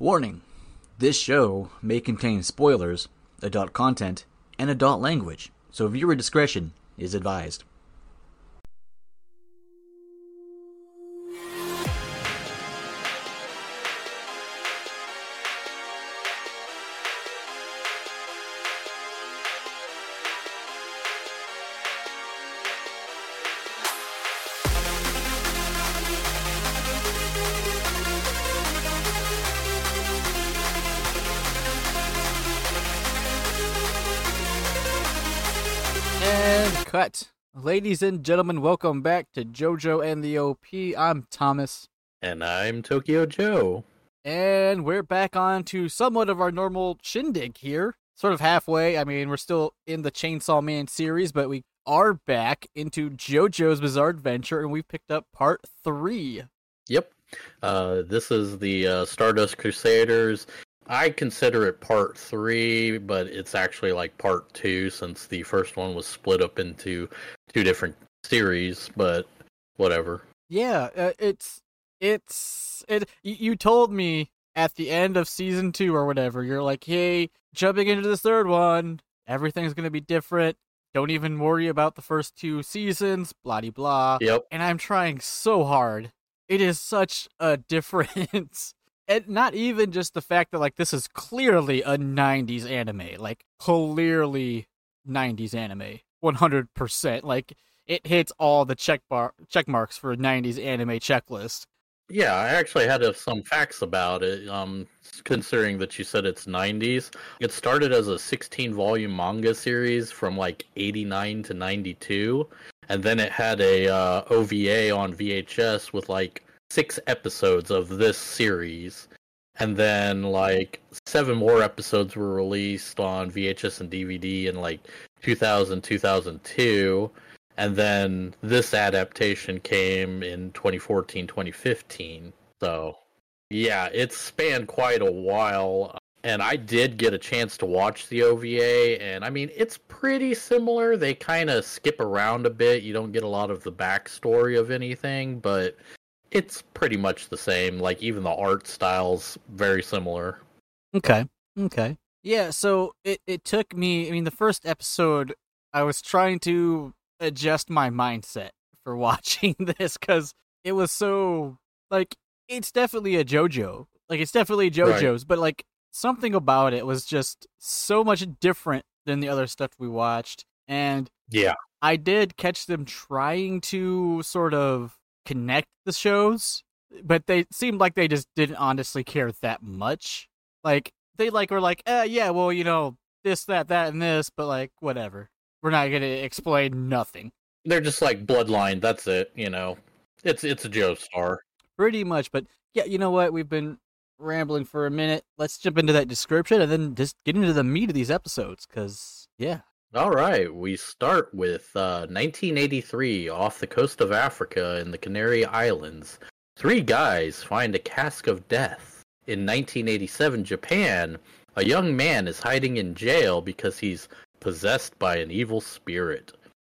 Warning this show may contain spoilers, adult content, and adult language, so viewer discretion is advised. Ladies and gentlemen, welcome back to JoJo and the OP. I'm Thomas, And I'm Tokyo Joe. and we're back on to somewhat of our normal shindig here. Sort of halfway. I mean, we're still in the Chainsaw Man series, but we are back into JoJo's Bizarre Adventure, and we've picked up part three. Yep. Uh, this is the uh, Stardust Crusaders. I consider it part three, but it's actually like part two since the first one was split up into two different series, but whatever. Yeah, uh, it's it's it. You, told me at the end of season two or whatever. You're like, hey, jumping into the third one, everything's gonna be different. Don't even worry about the first two seasons. Blah blah. Yep. And I'm trying so hard. It is such a difference. And not even just the fact that like this is clearly a 90s anime, like clearly 90s anime, 100%. Like it hits all the check bar check marks for a 90s anime checklist. Yeah, I actually had uh, some facts about it. Um, considering that you said it's 90s, it started as a 16 volume manga series from like 89 to 92, and then it had a uh, OVA on VHS with like six episodes of this series, and then like seven more episodes were released on VHS and DVD in like 2000 2002 and then this adaptation came in 2014 2015 so yeah it spanned quite a while and i did get a chance to watch the ova and i mean it's pretty similar. They kind of skip around a bit. You don't get a lot of the backstory of anything but it's pretty much the same like even the art styles very similar Okay. Okay. Yeah, so it, it took me I mean the first episode I was trying to adjust my mindset for watching this cuz it was so like it's definitely a JoJo. Like it's definitely JoJo's, but like something about it was just so much different than the other stuff we watched and yeah I did catch them trying to sort of connect the shows, but they seemed like they just didn't honestly care that much. Like they like were like, eh, yeah, well, you know, this, that, that, and this, but like whatever. We're not gonna explain nothing. they're just like bloodline that's it you know it's it's a Joestar Pretty much, but yeah, you know what? We've been rambling for a minute. Let's jump into that description and then just get into the meat of these episodes, because yeah. All right, we start with uh, 1983 off the coast of Africa in the Canary Islands. Three guys find a cask of death. In 1987 Japan, a young man is hiding in jail because he's possessed by an evil spirit.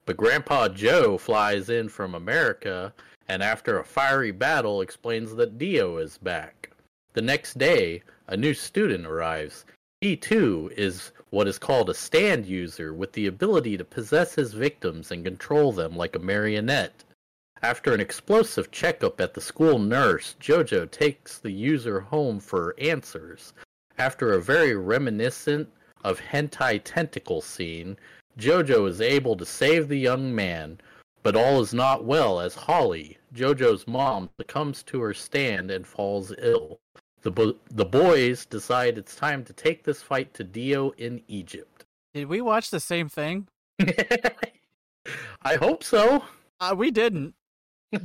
But Grandpa Joe flies in from America and after a fiery battle explains that Dio is back. The next day, a new student arrives. He too is what is called a stand user with the ability to possess his victims and control them like a marionette. After an explosive checkup at the school nurse, Jojo takes the user home for answers. After a very reminiscent of hentai tentacle scene, Jojo is able to save the young man, but all is not well as Holly, Jojo's mom, succumbs to her stand and falls ill. The, bo- the boys decide it's time to take this fight to Dio in Egypt. Did we watch the same thing? I hope so. Uh, we didn't.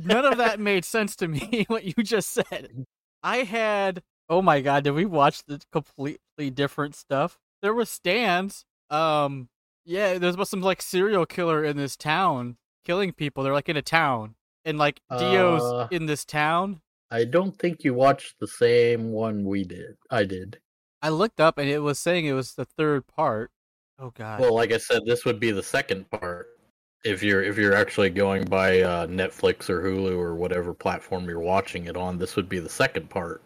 None of that made sense to me. What you just said. I had. Oh my god! Did we watch the completely different stuff? There were stands. Um. Yeah, there's about some like serial killer in this town killing people. They're like in a town, and like Dio's Uh. in this town. I don't think you watched the same one we did. I did. I looked up and it was saying it was the third part. Oh god. Well, like I said, this would be the second part. If you're if you're actually going by uh, Netflix or Hulu or whatever platform you're watching it on, this would be the second part.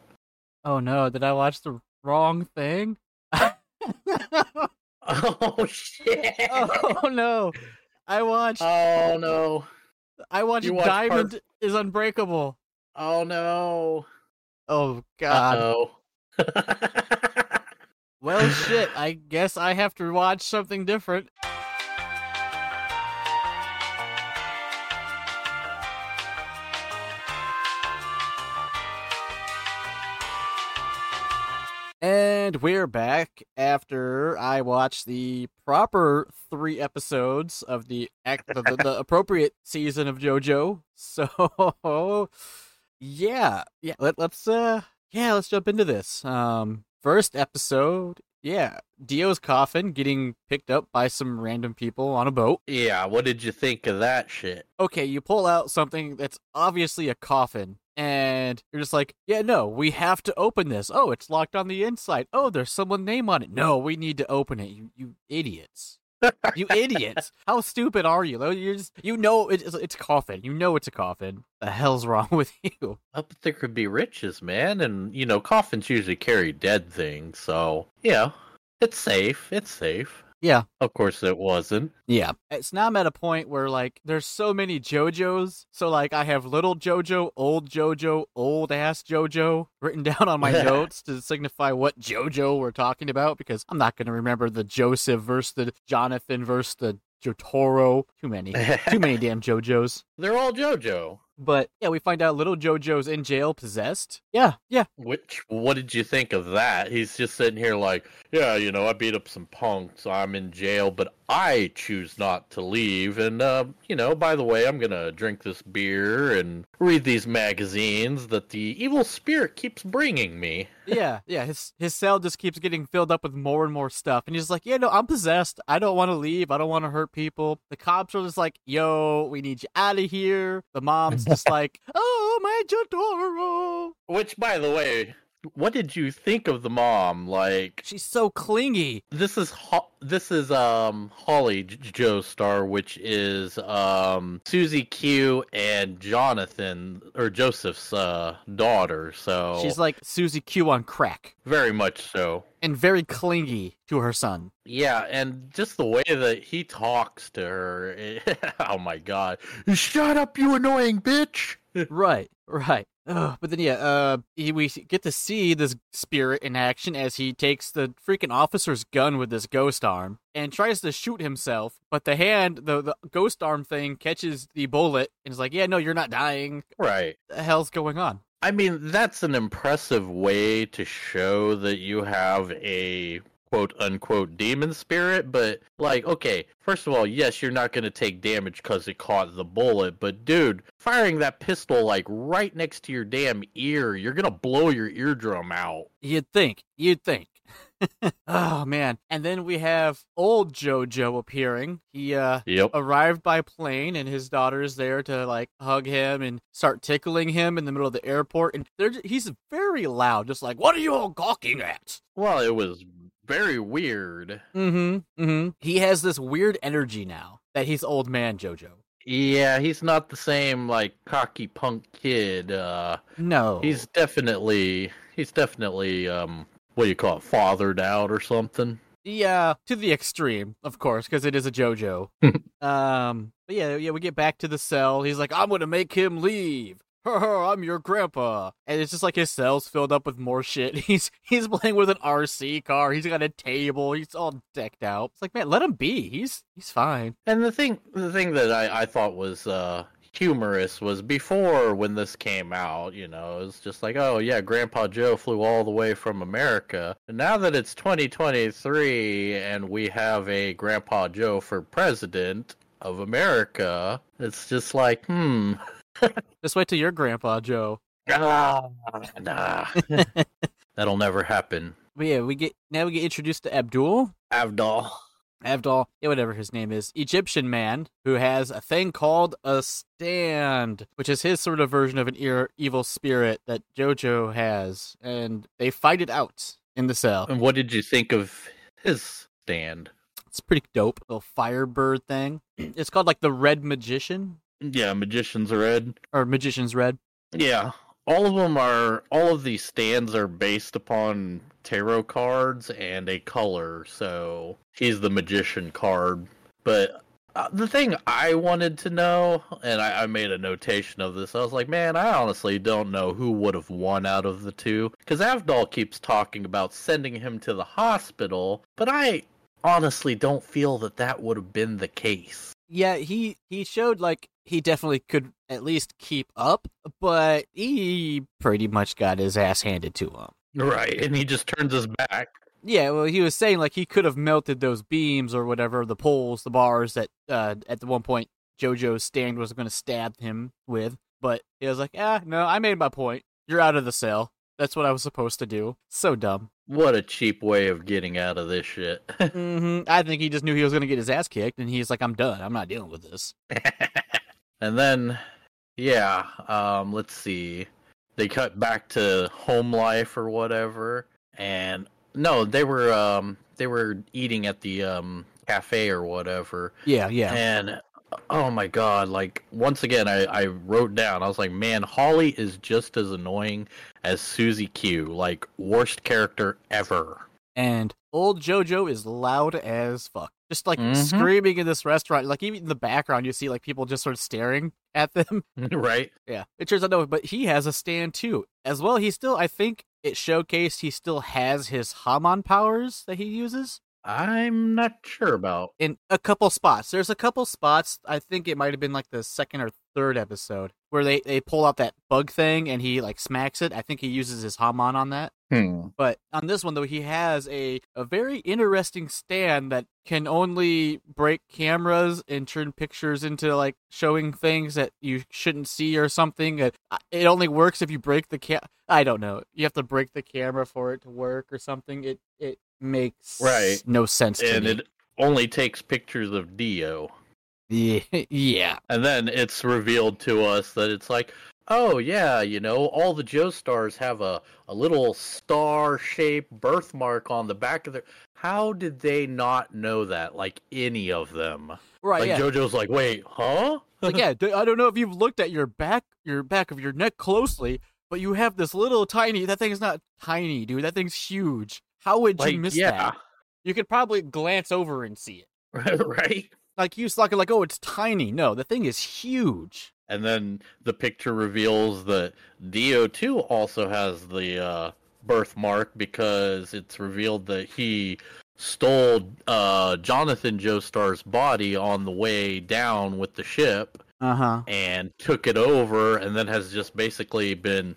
Oh no, did I watch the wrong thing? Oh shit! oh no. I watched Oh no! I watched watched part- Diamond is Unbreakable. Oh no! Oh god. Oh. Well shit, I guess I have to watch something different. And we're back after I watched the proper three episodes of the act the, the, the appropriate season of JoJo. So yeah, yeah. Let, let's uh yeah, let's jump into this. Um, first episode, yeah, Dio's coffin getting picked up by some random people on a boat. yeah, what did you think of that shit? Okay, you pull out something that's obviously a coffin, and you're just like, yeah, no, we have to open this. Oh, it's locked on the inside. Oh, there's someone's name on it. No, we need to open it. You, you idiots. You idiots! How stupid are you? You just you know it's it's a coffin. You know it's a coffin. The hell's wrong with you? But there could be riches, man, and you know coffins usually carry dead things, so yeah, it's safe. It's safe. Yeah. Of course, it wasn't. Yeah. It's now I'm at a point where like there's so many JoJo's. So like I have little JoJo, old JoJo, old ass JoJo written down on my notes to signify what JoJo we're talking about because I'm not gonna remember the Joseph versus the Jonathan versus the Jotaro. Too many. Too many damn JoJo's. They're all JoJo. But yeah, we find out little JoJo's in jail possessed. Yeah, yeah. Which, what did you think of that? He's just sitting here like, yeah, you know, I beat up some punks. I'm in jail, but I choose not to leave. And, uh, you know, by the way, I'm gonna drink this beer and read these magazines that the evil spirit keeps bringing me. yeah, yeah. His his cell just keeps getting filled up with more and more stuff, and he's like, "Yeah, no, I'm possessed. I don't want to leave. I don't want to hurt people." The cops are just like, "Yo, we need you out of here." The mom's just like, "Oh, my Jotaro." Which, by the way, what did you think of the mom? Like, She's so clingy. this is Ho- this is um Holly J- Joestar, which is um Susie Q and Jonathan or Joseph's uh daughter. So She's like Susie Q on crack, very much so. and very clingy to her son. Yeah, and just the way that he talks to her. oh my god. Shut up, you annoying bitch. right, right. Ugh, but then, yeah, uh, he, we get to see this spirit in action as he takes the freaking officer's gun with this ghost arm and tries to shoot himself. But the hand, the, the ghost arm thing, catches the bullet and is like, "Yeah, no, you're not dying. Right. What the hell's going on?" I mean, that's an impressive way to show that you have a quote unquote demon spirit, but like, okay, first of all, yes, you're not going to take damage because it caught the bullet, but dude, firing that pistol like right next to your damn ear, you're going to blow your eardrum out. You'd think. You'd think. oh man! And then we have old JoJo appearing. He uh Yep. arrived by plane and his daughter is there to like hug him and start tickling him in the middle of the airport and they're, he's very loud just like what are you all gawking at Well, it was very weird. mm-hmm mm-hmm he has this weird energy now that he's old man jojo Yeah, he's not the same like cocky punk kid. Uh no he's definitely he's definitely um what do you call it, fathered out or something. yeah to the extreme of course because it is a jojo um but yeah yeah we get back to the cell he's like i'm gonna make him leave I'm your grandpa, and it's just like his cell's filled up with more shit. He's he's playing with an RC car. He's got a table. He's all decked out. It's like, man, let him be. He's he's fine. And the thing, the thing that I, I thought was uh, humorous was before when this came out, you know, it was just like, oh yeah, Grandpa Joe flew all the way from America. And now that it's 2023 and we have a Grandpa Joe for president of America, it's just like, hmm, Just wait till your grandpa Joe. ah, nah, that'll never happen. But yeah, we get now we get introduced to Abdul. Avdol. Abdul, yeah, whatever his name is, Egyptian man who has a thing called a stand, which is his sort of version of an ear- evil spirit that JoJo has, and they fight it out in the cell. And what did you think of his stand? It's pretty dope. Little firebird thing. It's called like the Red Magician Yeah, Magician's Red. or Magician's Red. Yeah. all of them are all of these stands are based upon tarot cards and a color. So he's the magician card. But uh, the thing I wanted to know, and I, I made a notation of this, I was like, man, I honestly don't know who would have won out of the two. Because Avdol keeps talking about sending him to the hospital, but I honestly don't feel that that would have been the case. Yeah, he he showed like he definitely could at least keep up, but he pretty much got his ass handed to him. Right, and he just turns his back. Yeah, well, he was saying like he could have melted those beams or whatever, the poles, the bars that uh, at the one point JoJo's stand was going to stab him with, but he was like, "Ah, no, I made my point. You're out of the cell. That's what I was supposed to do." So dumb. What a cheap way of getting out of this shit. hmm I think he just knew he was going to get his ass kicked, and he's like, "I'm done. I'm not dealing with this." and then, yeah, um, let's see. They cut back to home life or whatever, and no, they were um they were eating at the um cafe or whatever, Yeah, yeah. and oh my god, like once again, I I wrote down, I was like, man, Holly is just as annoying as Susie Q, like worst character ever. and old JoJo is loud as fuck. Just like Mhm. screaming in this restaurant. Like even in the background, you see like people just sort of staring at them. right? Yeah, it turns out no, but he has a stand too. As well, he still, I think it showcased he still has his Hamon powers that he uses I'm not sure about. in a couple spots. There's a couple spots. I think it might have been like the second or third episode where they they pull out that bug thing and he like smacks it. I think he uses his Hamon on that. Hmm. But on this one though, he has a a very interesting stand that can only break cameras and turn pictures into like showing things that you shouldn't see or something. It, it only works if you break the cam. I don't know. You have to break the camera for it to work or something. It it makes Right. no sense to And it only takes pictures of Dio. Yeah, yeah. And then it's revealed to us that it's like, oh yeah, you know, all the Joestars have a, a little star shaped birthmark on the back of their how did they not know that? Like any of them. Right. like yeah. JoJo's like, wait, huh? like yeah. I don't know if you've looked at your back, your back of your neck closely, but you have this little tiny. That thing's not tiny, dude. That thing's huge. How would you like, miss yeah. that? You could probably glance over and see it. right? Like you suck it like, oh, it's tiny. No, the thing is huge. And then the picture reveals that Dio too also has the uh, birthmark because it's revealed that he stole uh, Jonathan Joestar's body on the way down with the ship Uh huh. and took it over, and then has just basically been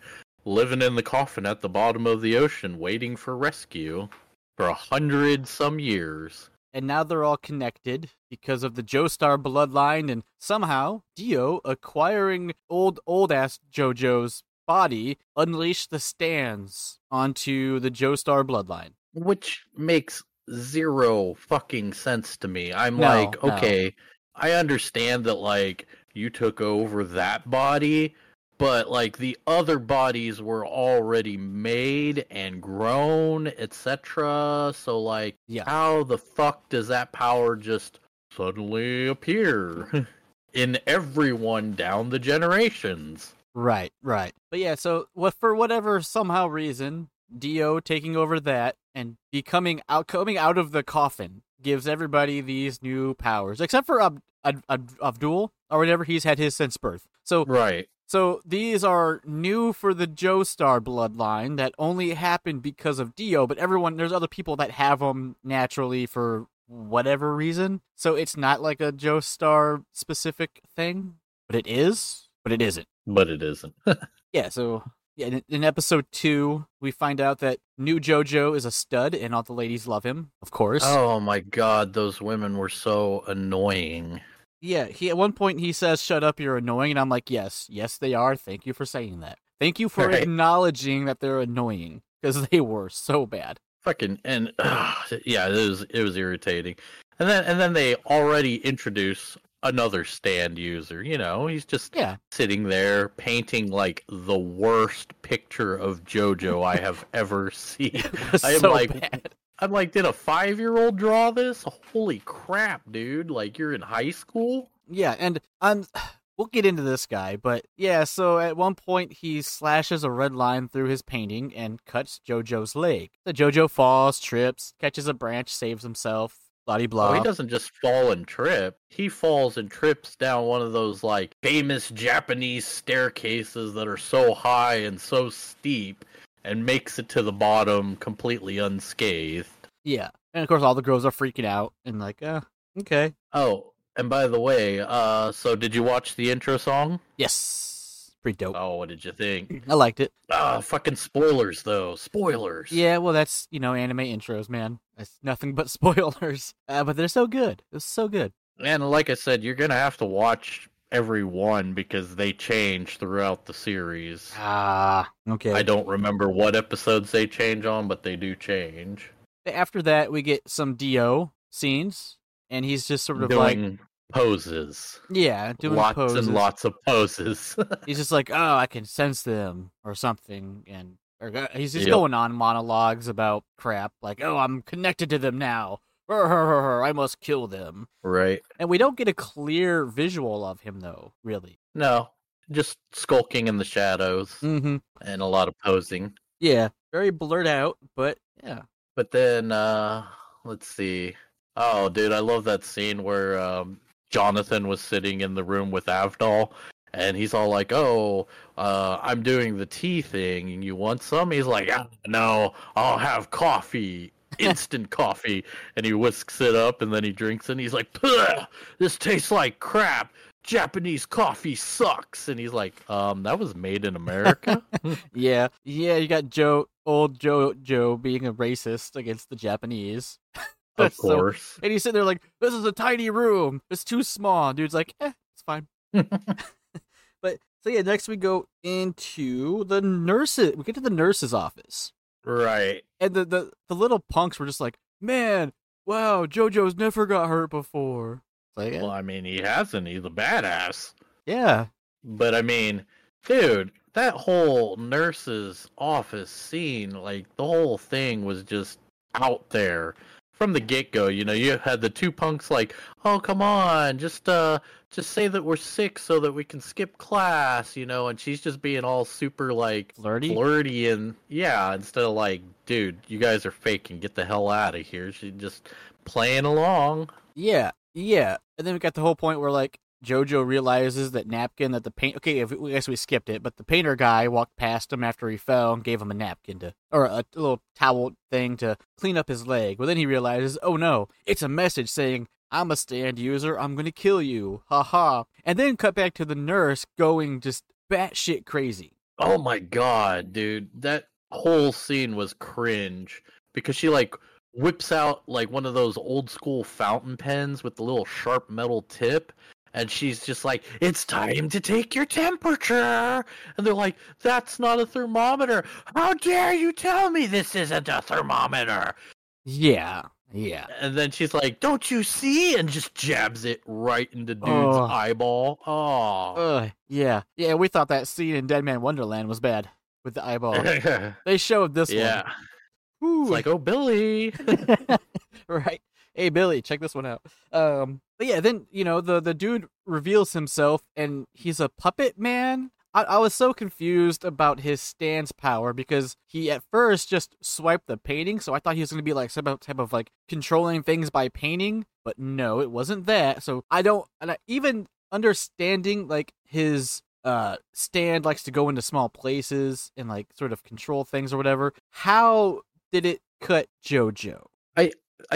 living in the coffin at the bottom of the ocean, waiting for rescue for a hundred some years. And now they're all connected because of the Joestar bloodline, and somehow Dio acquiring old old ass JoJo's body unleashed the stands onto the Joestar bloodline. which makes zero fucking sense to me. I'm No, like, no. okay, I understand that like you took over that body, but like the other bodies were already made and grown, etc. So like Yeah. how the fuck does that power just suddenly appear in everyone down the generations? Right, right. But yeah, so what for whatever somehow reason, Dio taking over that and becoming out coming out of the coffin gives everybody these new powers, except for Ab- Ab- Ab- Abdul or whatever. He's had his since birth. So Right. So these are new for the Joestar bloodline that only happened because of Dio, but everyone there's other people that have them naturally for whatever reason. So it's not like a Joestar specific thing, but it is, but it isn't. But it isn't. Yeah, so yeah, in, in episode two, we find out that new JoJo is a stud, and all the ladies love him, of course. oh my god, those women were so annoying. Yeah, he at one point he says, "Shut up, you're annoying," and I'm like, "Yes, yes, they are. Thank you for saying that. Thank you for Right. acknowledging that they're annoying because they were so bad." fucking and yeah it was it was irritating and then and then they already introduce another stand user you know he's just Yeah, sitting there painting like the worst picture of jojo i have ever seen I am so like- bad. I'm like did a five year old draw this holy crap dude like you're in high school Yeah, and um, we'll get into this guy, but yeah, so at one point he slashes a red line through his painting and cuts JoJo's leg. The JoJo falls, trips, catches a branch, saves himself. Blah blah. Oh, he doesn't just fall and trip. He falls and trips down one of those like famous Japanese staircases that are so high and so steep and makes it to the bottom completely unscathed. Yeah. And of course all the girls are freaking out and like, uh, okay. Oh, and by the way, uh so did you watch the intro song? Yes. Pretty dope. Oh, what did you think? I liked it. Ah, fucking spoilers though. Spoilers. Yeah, well, that's you know anime intros, man. It's nothing but spoilers, uh, but they're so good. It's so good. And like I said, you're gonna have to watch every one because they change throughout the series. Ah, okay. I don't remember what episodes they change on, but they do change. After that, we get some Dio scenes, and he's just sort of doing like, poses. yeah, doing lots poses. and lots of poses. He's just like, oh, I can sense them or something, and or, uh, he's just Yep. going on monologues about crap, like, oh, I'm connected to them now. I must kill them. right. And we don't get a clear visual of him, though. Really. No. Just skulking in the shadows Mm-hmm. and a lot of posing. Yeah, very blurred out, but yeah. But then uh let's see. Oh dude, I love that scene where um Jonathan was sitting in the room with Avdol and he's all like, "Oh, uh, I'm doing the tea thing, and you want some?" He's like, ah, "No, I'll have coffee, instant coffee." And he whisks it up, and then he drinks it. And he's like, "This tastes like crap. Japanese coffee sucks." And he's like, "Um, that was made in America." Yeah, yeah, you got Joe, old Joe, Joe being a racist against the Japanese. of So- course. And he's sitting there like, this is a tiny room. It's too small. Dude's like, eh, it's fine. but so yeah, next we go into the nurses. We get to the nurse's office. Right. And the, the, the little punks were just like, man, wow, JoJo's never got hurt before. Like, Well, I mean, he hasn't. He's a badass. yeah. But I mean, dude, that whole nurse's office scene, like the whole thing was just out there from the get go. You know, you had the two punks like, "Oh, come on, just uh, just say that we're sick so that we can skip class," you know, and she's just being all super like Flirty. flirty and yeah, instead of like, dude, you guys are faking, get the hell out of here. She just playing along. Yeah, yeah. And then we got the whole point where like Jojo realizes that napkin that the paint. Okay, if I guess we skipped it, but the painter guy walked past him after he fell and gave him a napkin to, or a, little towel thing to clean up his leg. But then he realizes, oh no, it's a message saying. I'm a stand user. I'm gonna kill you. Ha ha. And then cut back to the nurse going just batshit crazy. Oh my god, dude. That whole scene was cringe because she like whips out like one of those old school fountain pens with the little sharp metal tip and she's just like it's time to take your temperature and they're like that's not a thermometer how dare you tell me this isn't a thermometer Yeah, yeah. and then she's like don't you see and just jabs it right into dude's Oh. eyeball oh Ugh, yeah, yeah. We thought that scene in Deadman Wonderland was bad with the eyeball. they showed this yeah one. Whew. it's like oh billy right. Hey Billy, check this one out. Um, but yeah, then you know the the dude reveals himself, and he's a puppet man. I, I was so confused about his stance power because he at first just swiped the painting, so I thought he was going to be like some type of like controlling things by painting, but no, it wasn't that. So I don't, and I, even understanding like his uh stand likes to go into small places and like sort of control things or whatever. How did it cut JoJo? I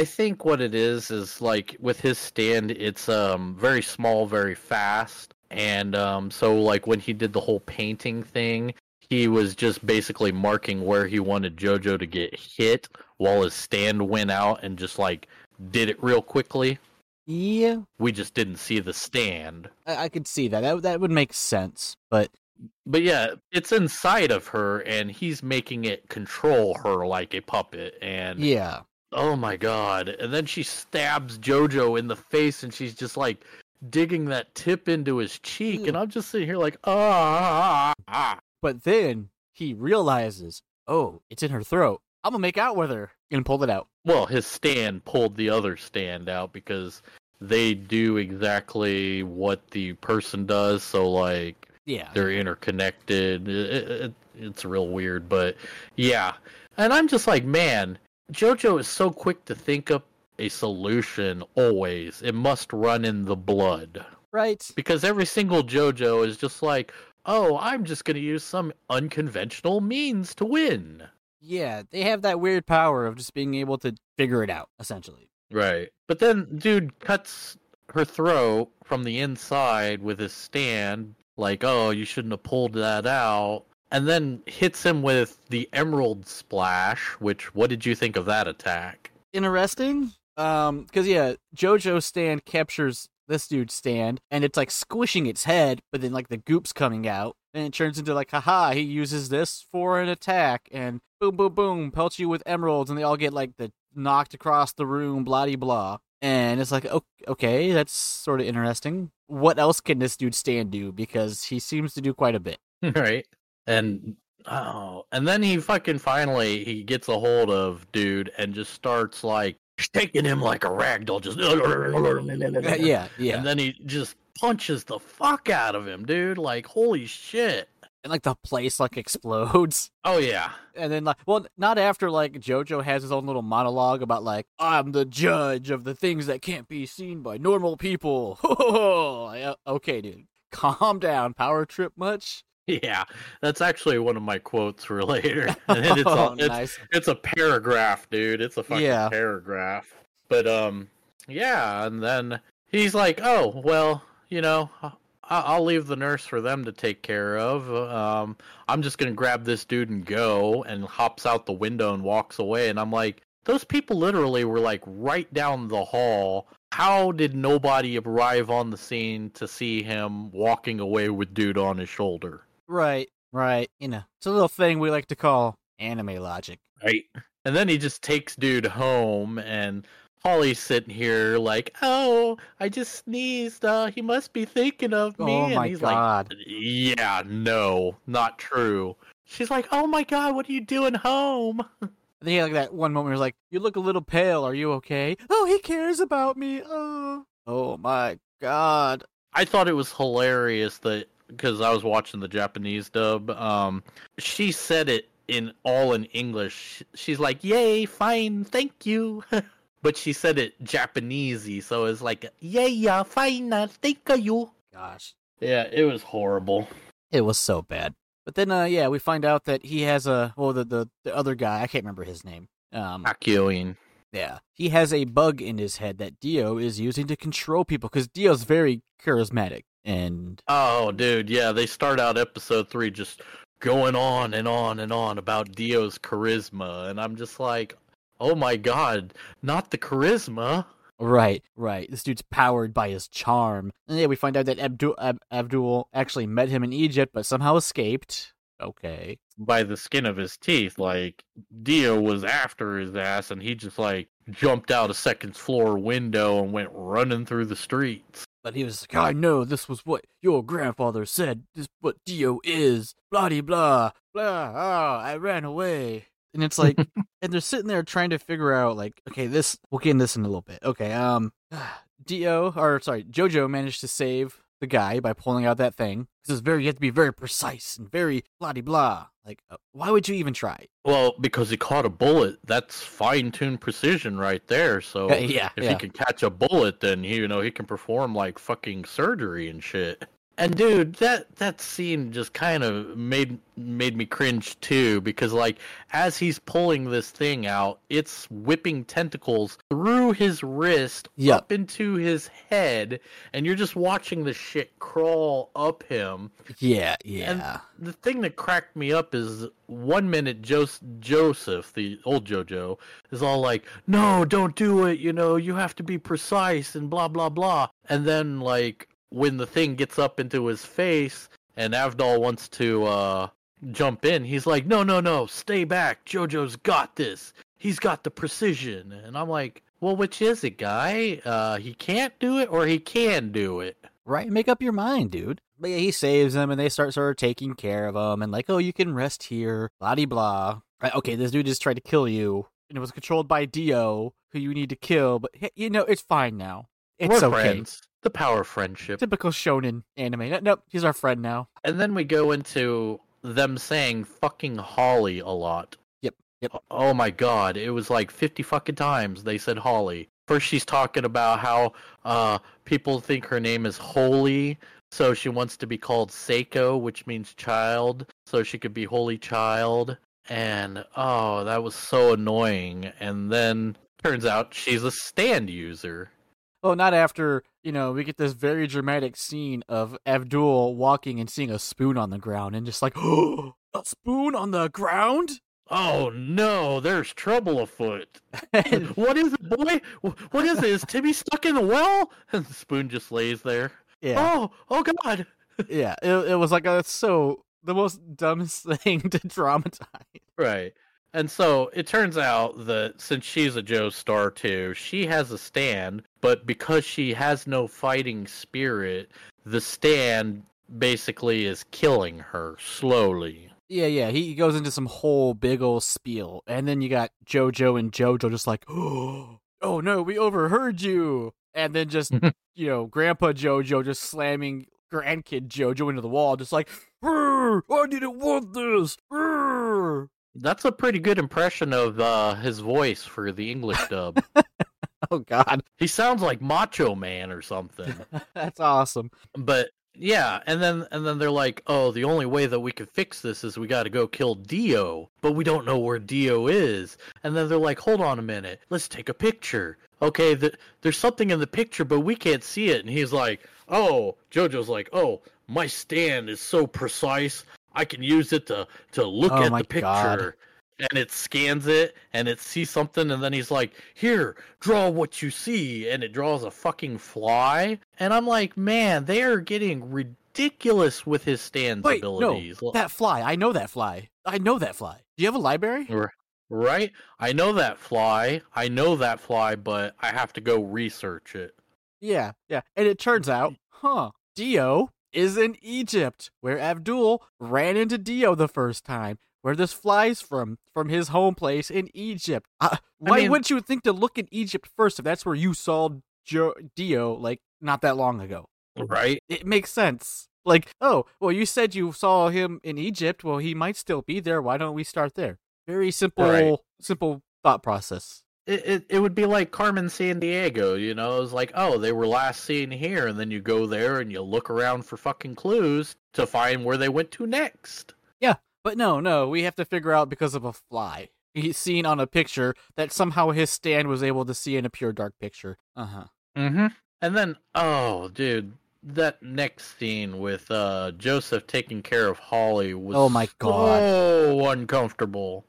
think what it is is like with his stand, it's um very small, very fast, and um so like when he did the whole painting thing, he was just basically marking where he wanted JoJo to get hit while his stand went out and just like did it real quickly. Yeah, We just didn't see the stand. I, I could see that. That that would make sense. But But yeah, it's inside of her and he's making it control her like a puppet and yeah, Oh my god. And then she stabs Jojo in the face and she's just like digging that tip into his cheek and I'm just sitting here like ah, ah, ah. but then he realizes, oh, it's in her throat. I'm gonna make out with her and pull it out. Well, his stand pulled the other stand out because they do exactly what the person does. So like Yeah. they're interconnected. It, it, it's real weird, but yeah. And I'm just like, man, JoJo is so quick to think up a solution. Always, it must run in the blood Right. because every single JoJo is just like, oh, I'm just gonna use some unconventional means to win. Yeah, they have that weird power of just being able to figure it out, essentially. Right. But then dude cuts her throat from the inside with his stand, like, oh, you shouldn't have pulled that out. And then hits him with the emerald splash, which what did you think of that attack? Interesting. Um, because yeah, JoJo stand captures this dude's stand, and it's like squishing its head, but then like the goop's coming out, and it turns into like, haha, he uses this for an attack, and boom, boom, boom, pelts you with emeralds, and they all get like the knocked across the room, blah blah. And it's like, okay, that's sort of interesting. What else can this dude stand do? Because he seems to do quite a bit. right. And oh, and then he fucking finally he gets a hold of dude and just starts like shaking him like a ragdoll, just yeah, yeah. And then he just punches the fuck out of him, dude. Like holy shit. and like the place like explodes. Oh yeah. And then like well not after like Jojo has his own little monologue about like I'm the judge of the things that can't be seen by normal people. Uh, okay, dude. Calm down. Power trip much? Yeah. That's actually one of my quotes for later. And it's, all, oh, it's nice. it's a paragraph, dude. It's a fucking Yeah. paragraph. But um, yeah, and then he's like, "Oh, well, you know, I- I'll leave the nurse for them to take care of. Um, I'm just gonna grab this dude and go." And hops out the window and walks away. And I'm like, those people literally were like right down the hall. How did nobody arrive on the scene to see him walking away with dude on his shoulder? Right, right. You know, it's a little thing we like to call anime logic. Right. And then he just takes dude home and Holly's sitting here like, "Oh, I just sneezed. Uh, he must be thinking of me." Oh and my he's god. like, "Yeah, no, not true." She's like, "Oh my god, what are you doing home?" And then he had like that one moment where he's like, You look a little pale, are you okay? Oh, he cares about me. Oh Oh my god. I thought it was hilarious that because I was watching the Japanese dub. Um, she said it in all in English. She's like, "Yay, fine, thank you," but she said it Japanesey, so it's like, "Yay, yeah, fine, thank you." Gosh. Yeah, it was horrible. It was so bad. But then uh yeah, we find out that he has a well the the, the other guy, I can't remember his name. Um Kakyoin. yeah. He has a bug in his head that Dio is using to control people cuz Dio's very charismatic and Oh, dude, yeah, they start out episode three just going on and on and on about Dio's charisma, and I'm just like, oh my god, not the charisma. Right, right. This dude's powered by his charm. And yeah, we find out that Abdul Ab- Abdul actually met him in Egypt but somehow escaped. Okay. by the skin of his teeth. Like Dio was after his ass, and he just like jumped out a second floor window and went running through the streets. But he was like, I know this was what your grandfather said. This is what Dio is. Blah de blah. Blah. Ah, I ran away. And it's like, and they're sitting there trying to figure out, like, okay, this, we'll get into this in a little bit. Okay, um, Dio, or sorry, Jojo managed to save the guy by pulling out that thing. This is very, you have to be very precise and very blah de blah. Like, uh, why would you even try? Well, because he caught a bullet, that's fine-tuned precision right there. So Yeah, yeah, if yeah. he can catch a bullet, then he, you know, he can perform like fucking surgery and shit. And dude, that that scene just kind of made made me cringe too because like as he's pulling this thing out, it's whipping tentacles through his wrist Yep. up into his head and you're just watching the shit crawl up him. Yeah, yeah. And The thing that cracked me up is one minute Jos- Joseph, the old JoJo, is all like, "No, don't do it. You know, you have to be precise and blah blah blah." And then like when the thing gets up into his face and Avdol wants to uh jump in, he's like, "No, no, no, stay back. JoJo's got this. He's got the precision." And I'm like, "Well, which is it, guy? Uh he can't do it or he can do it?" Right? Make up your mind, dude. But yeah, he saves him and they start sort of taking care of him and like, oh, you can rest here, blah de blah. Right, okay, this dude just tried to kill you and it was controlled by Dio, who you need to kill, but you know, it's fine now. It's We're okay. friends. The power of friendship. Typical shonen anime. No- Nope, he's our friend now. And then we go into them saying fucking Holly a lot. Yep, yep. Oh my god, it was like 50 fucking times they said Holly. First she's talking about how uh people think her name is Holy, so she wants to be called Seiko, which means child, so she could be Holy Child. And oh, that was so annoying. And then turns out she's a stand user. Well, not after, you know, we get this very dramatic scene of Abdul walking and seeing a spoon on the ground and just like, oh, a spoon on the ground? Oh no, there's trouble afoot. What is it, boy? What is it? Is Timmy stuck in the well? And the spoon just lays there. yeah, Oh, oh God! yeah. It, it was like, uh, so the most dumbest thing to dramatize. Right. And so it turns out that since she's a Joestar too, she has a stand, but because she has no fighting spirit, the stand basically is killing her slowly. Yeah, yeah. He goes into some whole big old spiel, and then you got JoJo and JoJo just like, oh no, we overheard you, and then just you know, Grandpa JoJo just slamming grandkid JoJo into the wall, just like, "Brr, I didn't want this. Brr." That's a pretty good impression of uh, his voice for the English dub. Oh God, he sounds like Macho Man or something. that's awesome. but yeah and then and then they're like oh the only way that we can fix this is we got to go kill dio but we don't know where dio is and then they're like hold on a minute let's take a picture okay th- there's something in the picture but we can't see it and he's like oh jojo's like oh my stand is so precise i can use it to to look Oh at the picture God. and it scans it and it sees something and then he's like here draw what you see and it draws a fucking fly and i'm like man they are getting ridiculous with his stands Wait, abilities no, that fly. I know that fly. I know that fly. Do you have a library? Right i know that fly i know that fly but i have to go research it Yeah, yeah. And it turns out, huh, Dio is in Egypt, where Abdul ran into Dio the first time, where this flies from, from his home place in Egypt. Uh, why mean- wouldn't you think to look in Egypt first if that's where you saw jo- Dio, like, not that long ago? right It makes sense. Like, oh, well, you said you saw him in Egypt. Well, he might still be there. Why don't we start there? Very simple, Right. simple thought process. It, it, it would be like Carmen Sandiego, you know? It was like, oh, they were last seen here, and then you go there and you look around for fucking clues to find where they went to next. Yeah, but no, no, we have to figure out because of a fly. He's seen on a picture that somehow his stand was able to see in a pure dark picture. Uh huh. Mm-hmm. And then, oh, dude, that next scene with uh Joseph taking care of Holly was Oh my God. so uncomfortable.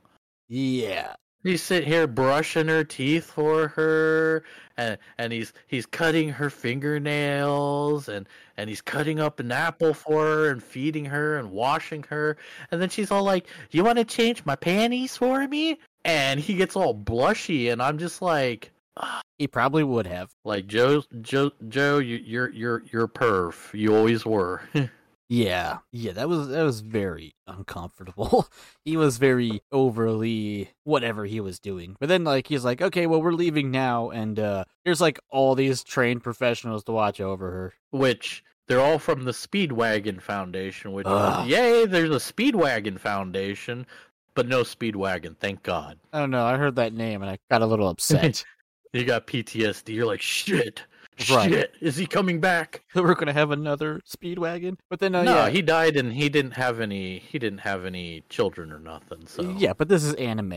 Yeah. He's sitting here brushing her teeth for her, and and he's he's cutting her fingernails, and and he's cutting up an apple for her, and feeding her, and washing her, and then she's all like, "You want to change my panties for me?" And he gets all blushy, and I'm just like, ah. He probably would have. like Joe, Joe, Joe, you, you're you're you're a perv. You always were. Yeah. Yeah, that was that was very uncomfortable. he was very overly whatever he was doing. But then like he's like, "Okay, well, we're leaving now and uh there's like all these trained professionals to watch over her." which they're all from the Speedwagon Foundation. Which, Ugh. yay, there's a Speedwagon Foundation, but no Speedwagon. Thank God. I don't know. I heard that name and I got a little upset. You got PTSD. You're like, shit, Right. shit. Is he coming back? we're going to have another Speedwagon. But then uh, no, yeah. he died, and he didn't have any. He didn't have any children or nothing. So Yeah, but this is anime.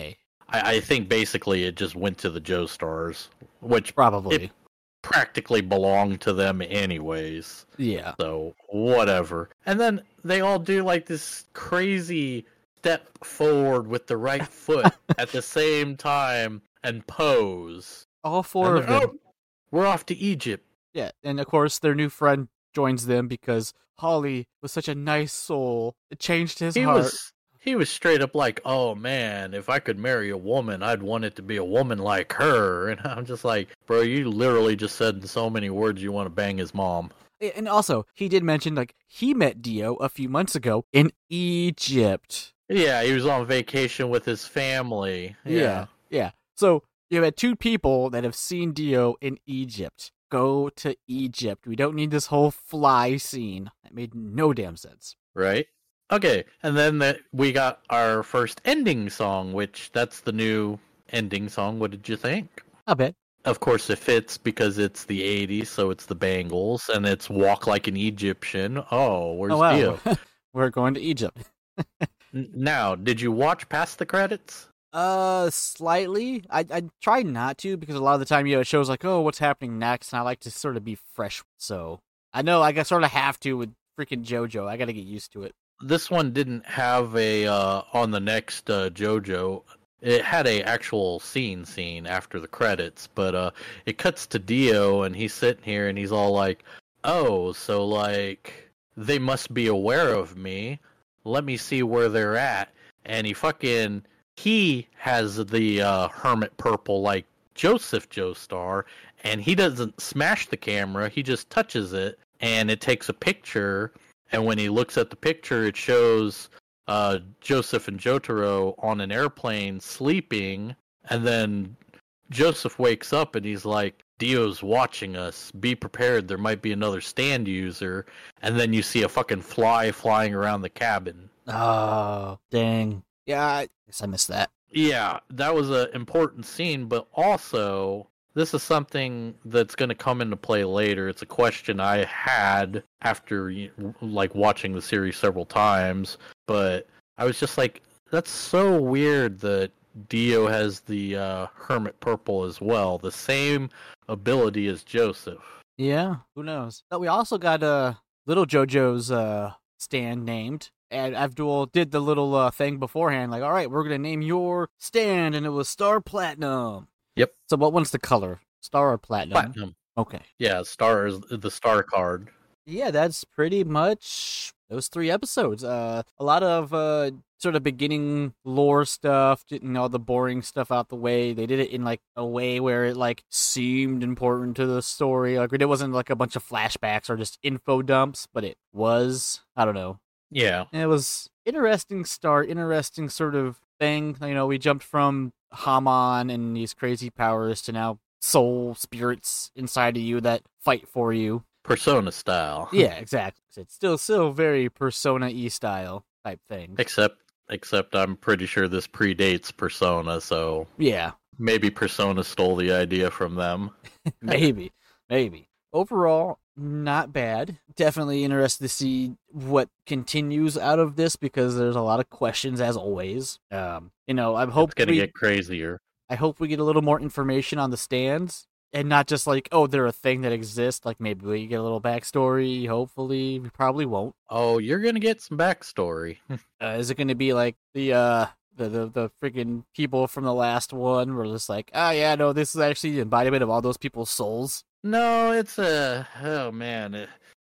I, I think basically it just went to the Joestars, which Probably. Practically belonged to them anyways. yeah. So whatever. And then they all do like this crazy step forward with the right foot at the same time and pose. All four of them. "Oh, we're off to Egypt. Yeah, and of course their new friend joins them because Holly was such a nice soul. It changed his He heart. was he was straight up like, "Oh man, if I could marry a woman, I'd want it to be a woman like her." And I'm just like, "Bro, you literally just said in so many words you want to bang his mom." And also, he did mention like he met Dio a few months ago in Egypt. Yeah, he was on vacation with his family. Yeah. Yeah. So you had two people that have seen Dio in Egypt. go to Egypt. We don't need this whole fly scene. That made no damn sense. right? Okay, and then the, we got our first ending song, which that's the new ending song. What did you think? I bet. Of course, it fits because it's the '80s, so it's the Bangles, and it's "Walk Like an Egyptian." Oh, where's oh wow, Dio? we're going to Egypt. Now, did you watch past the credits? Uh, slightly. I I try not to because a lot of the time, you know, it shows like, oh, what's happening next, and I like to sort of be fresh. So I know like, I sort of have to with freaking JoJo. I got to get used to it. This one didn't have a uh, on the next uh, JoJo. It had a actual scene scene after the credits, but uh, it cuts to Dio and he's sitting here and he's all like, "Oh, so like they must be aware of me. Let me see where they're at." And he fucking he has the uh, hermit purple like Joseph Joestar, and he doesn't smash the camera. He just touches it, and it takes a picture. And when he looks at the picture, it shows uh, Joseph and Jotaro on an airplane sleeping, and then Joseph wakes up and he's like, Dio's watching us. Be prepared. There might be another stand user. And then you see a fucking fly flying around the cabin. Oh, dang. Yeah, I guess I missed that. Yeah, that was an important scene, but also this is something that's going to come into play later. It's a question I had after like watching the series several times, but I was just like, that's so weird that Dio has the uh, Hermit Purple as well, the same ability as Joseph. Yeah, who knows? But we also got uh, little JoJo's uh stand named. And Avdol did the little uh, thing beforehand, like, all right, we're gonna name your stand, and it was Star Platinum. Yep. So, what one's the color? Star or platinum? Platinum. Okay. Yeah, star is the star card. Yeah, that's pretty much those three episodes. Uh, a lot of uh, sort of beginning lore stuff, getting all the boring stuff out the way. They did it in like a way where it like seemed important to the story. Like it wasn't like a bunch of flashbacks or just info dumps, but it was. I don't know. Yeah. And it was interesting start, interesting sort of thing. You know, we jumped from Hamon and these crazy powers to now soul spirits inside of you that fight for you. Persona style. Yeah, exactly. It's still still very Persona E style type thing. Except except I'm pretty sure this predates Persona, so Yeah, maybe Persona stole the idea from them. maybe, maybe. Overall, not bad. Definitely interested to see what continues out of this because there's a lot of questions as always. Um, you know, I hope it's gonna we, get crazier. I hope we get a little more information on the stands and not just like, oh, they're a thing that exists. Like maybe we get a little backstory. Hopefully, we probably won't. Oh, you're gonna get some backstory. Uh, is it going to be like the uh the the, the freaking people from the last one were just like, oh yeah, no, this is actually the embodiment of all those people's souls? No, it's a oh man.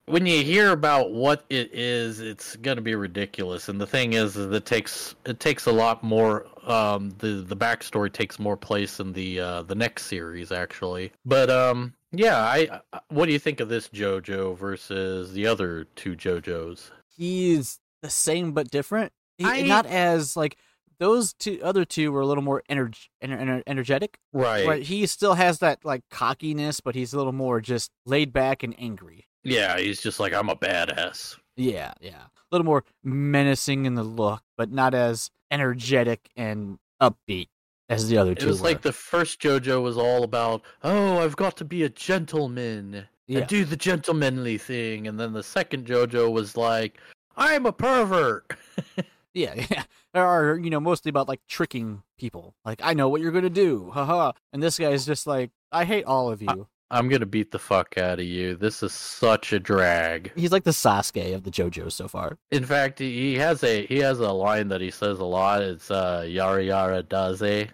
When you hear about what it is, it's gonna be ridiculous. And the thing is, is it takes it takes a lot more. Um, the the backstory takes more place in the uh, the next series actually. But um, yeah, I. I- What do you think of this JoJo versus the other two JoJos? He's the same but different. He, I- Not as like those two other two were a little more energ- ener- ener- energetic. Right. Right. He still has that like cockiness, but he's a little more just laid back and angry. Yeah, he's just like I'm a badass. Yeah, yeah. A little more menacing in the look, but not as energetic and upbeat as the other two. It was were. like the first JoJo was all about, oh, I've got to be a gentleman Yeah. and do the gentlemanly thing, and then the second JoJo was like, I'm a pervert. Yeah, yeah. There are, you know, mostly about like tricking people. Like, I know what you're gonna do, haha. And this guy's just like, I hate all of you. I'm gonna beat the fuck out of you. This is such a drag. He's like the Sasuke of the JoJo's so far. In fact, he he has a he has a line that he says a lot. It's uh, yara yara daze,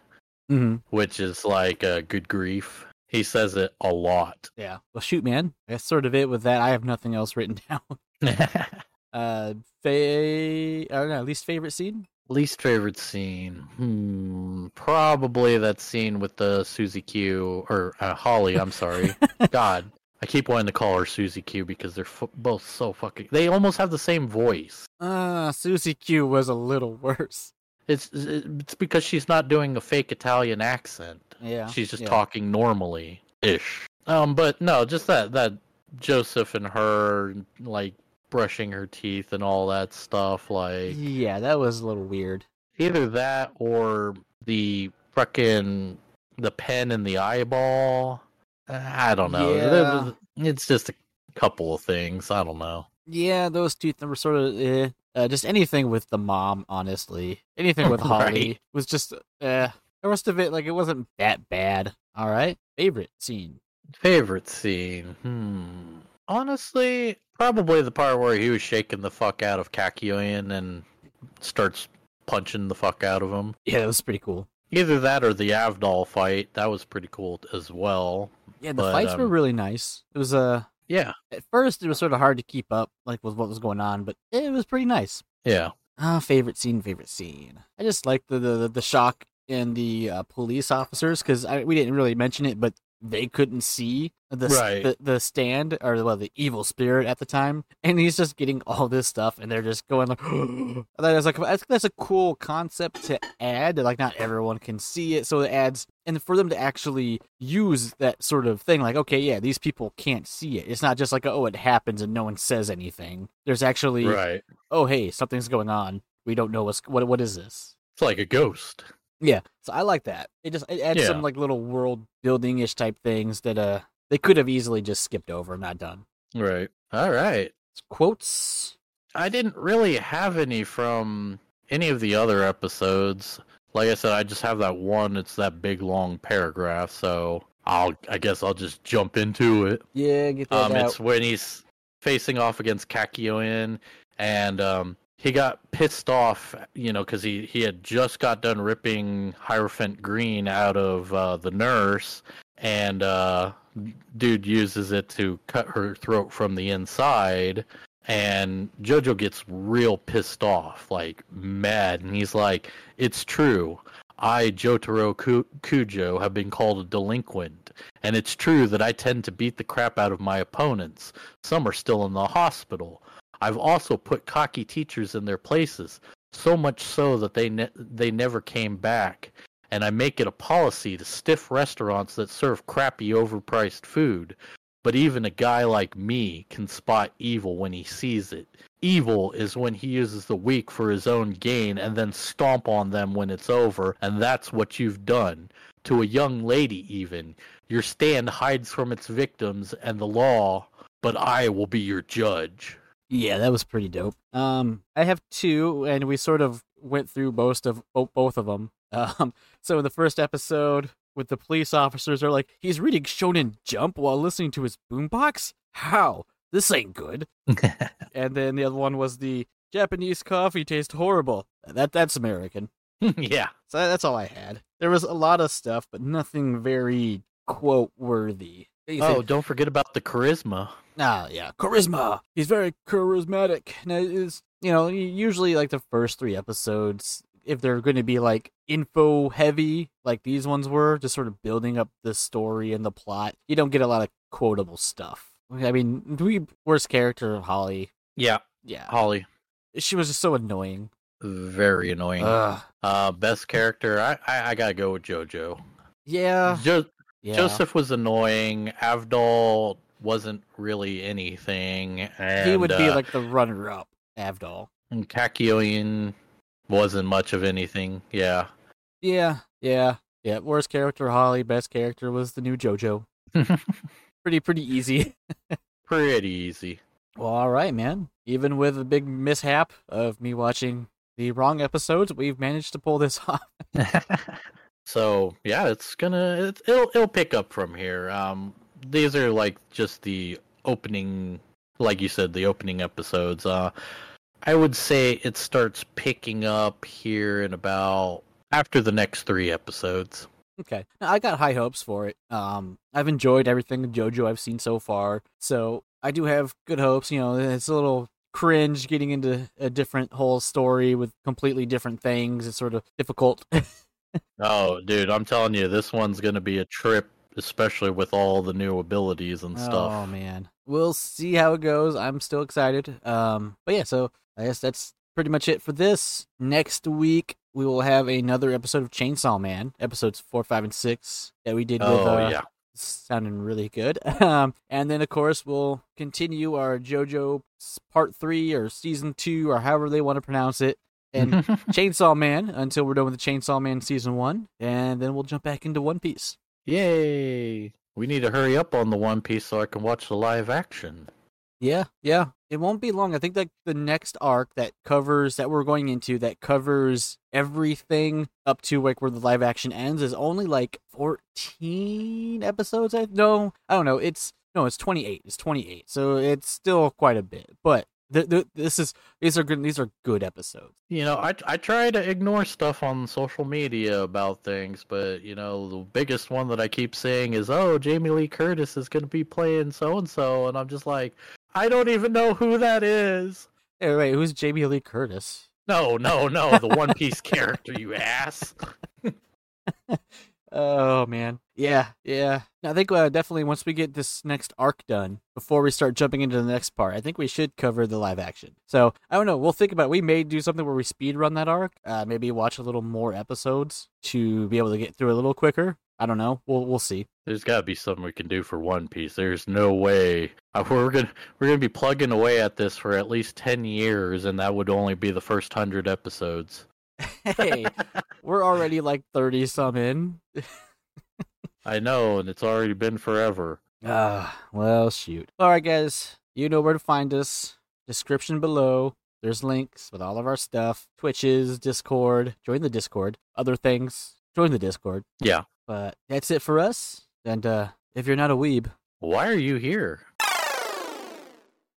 Mm-hmm. which is like uh, good grief. He says it a lot. Yeah. Well, shoot, man. That's sort of it with that. I have nothing else written down. Uh, fa- I don't know. Least favorite scene? Least favorite scene? Hmm, probably that scene with the Susie Q or uh, Holly. I'm sorry. God, I keep wanting to call her Susie Q because they're fu- both so fucking. They almost have the same voice. Uh, Susie Q was a little worse. It's it's because she's not doing a fake Italian accent. Yeah. She's just yeah. talking normally ish. Um, but no, just that that Joseph and her like brushing her teeth and all that stuff. Like Yeah, that was a little weird. either that or the fucking the pen in the eyeball. I don't know. Yeah. It's just a couple of things. I don't know. Yeah, those two were sort of eh. Uh, just anything with the mom, honestly. Anything with Holly Right. was just eh. The rest of it, like, it wasn't that bad. All right. Favorite scene. Favorite scene? Hmm. Honestly, probably the part where he was shaking the fuck out of Kakyoin and starts punching the fuck out of him. Yeah, that was pretty cool. Either that or the Avdol fight. That was pretty cool as well. Yeah, the But, fights were um, really nice. It was uh Yeah. at first it was sort of hard to keep up, like with what was going on, but it was pretty nice. Yeah. Ah, favorite scene, favorite scene. I just like the the, the shock in the uh, police officers because we didn't really mention it, but they couldn't see the, Right. the the stand or well the evil spirit at the time, and he's just getting all this stuff, and they're just going like. that is like think that's a cool concept to add. Like not everyone can see it, so it adds and for them to actually use that sort of thing, like okay, yeah, these people can't see it. It's not just like oh, it happens and no one says anything. There's actually Right. oh hey, something's going on. We don't know what's what what is this. It's like a ghost. Yeah, so I like that. It just it adds Yeah. some like little world building ish type things that uh they could have easily just skipped over and not done. Right. All right. Quotes. I didn't really have any from any of the other episodes. Like I said, I just have that one. It's that big long paragraph. So I'll, I guess I'll just jump into it. Yeah, get that Um, out. it's when he's facing off against Kakyoin, and um, he got pissed off, you know, because he he had just got done ripping Hierophant Green out of uh, the nurse, and uh, dude uses it to cut her throat from the inside. And Jojo gets real pissed off, like mad, and he's like, "It's true. I, Jotaro Ku- Kujo, have been called a delinquent, and it's true that I tend to beat the crap out of my opponents. Some are still in the hospital. I've also put cocky teachers in their places, so much so that they ne- they never came back. And I make it a policy to stiff restaurants that serve crappy, overpriced food. But even a guy like me can spot evil when he sees it. Evil is when he uses the weak for his own gain and then stomp on them when it's over, and that's what you've done. To a young lady, even. Your stand hides from its victims and the law, but I will be your judge. Yeah, that was pretty dope. Um, I have two, and we sort of went through most of bo- both of them. Um, so in the first episode, with the police officers are like, he's reading Shonen Jump while listening to his boombox. How? This ain't good. And then the other one was the Japanese coffee tastes horrible. That that's American. yeah. So that's all I had. There was a lot of stuff, but nothing very quote worthy. Oh, don't forget about the charisma. Ah, yeah, charisma. He's very charismatic. Now, is you know usually like the first three episodes, if they're going to be like info heavy, like these ones were, just sort of building up the story and the plot, you don't get a lot of quotable stuff. I mean, we worst character of Holly. Yeah, Yeah, Holly. she was just so annoying. Very annoying. Ugh. Uh, best character, I, I, I gotta go with JoJo. Yeah, Jo- yeah. Joseph was annoying. Avdol wasn't really anything. And, he would be uh, like the runner-up, Avdol. and Kakyoin wasn't much of anything. Yeah. Yeah, yeah, yeah. Worst character Holly. Best character was the new JoJo. Pretty, pretty easy. Pretty easy. Well, all right, man. Even with a big mishap of me watching the wrong episodes, we've managed to pull this off. So yeah, it's gonna it, it'll it'll pick up from here. Um, these are like just the opening, like you said, the opening episodes. Uh, I would say it starts picking up here in about after the next three episodes. Okay, I got high hopes for it. Um, I've enjoyed everything JoJo I've seen so far, so I do have good hopes. You know, it's a little cringe getting into a different whole story with completely different things. It's sort of difficult. Oh, dude, I'm telling you, this one's gonna be a trip, especially with all the new abilities and stuff. Oh man, we'll see how it goes. I'm still excited. Um, but yeah, so I guess that's pretty much it for this. Next week we will have another episode of Chainsaw Man, episodes four, five, and six that we did with Oh uh, yeah, sounding really good. Um, and then of course we'll continue our JoJo Part Three or Season Two or however they want to pronounce it, and Chainsaw Man until we're done with the Chainsaw Man Season One, and then we'll jump back into One Piece. Yay! We need to hurry up on the One Piece so I can watch the live action. Yeah, yeah. It won't be long. I think that the next arc that covers that we're going into that covers everything up to like where the live action ends is only like 14 episodes. I no, I don't know. It's no, it's 28. It's 28. So it's still quite a bit. But th- th- this is these are good these are good episodes. You know, I I try to ignore stuff on social media about things, but you know, the biggest one that I keep saying is, "Oh, Jamie Lee Curtis is going to be playing so and so," and I'm just like, I don't even know who that is. Hey, wait, who's Jamie Lee Curtis? No, no, no, the One Piece character, you ass. Oh man, yeah, yeah. I think uh, definitely once we get this next arc done, before we start jumping into the next part, I think we should cover the live action. So I don't know. We'll think about. It. We may do something where we speed run that arc. Uh, maybe watch a little more episodes to be able to get through a little quicker. I don't know. We'll we'll see. There's got to be something we can do for One Piece. There's no way uh, we're gonna we're gonna be plugging away at this for at least ten years, and that would only be the first hundred episodes. hey, we're already like thirty some in. I know, and it's already been forever. Ah, well, shoot. All right, guys, you know where to find us. Description below. There's links with all of our stuff Twitches, Discord. Join the Discord. Other things. Join the Discord. Yeah. But that's it for us. And uh, if you're not a weeb, Why are you here?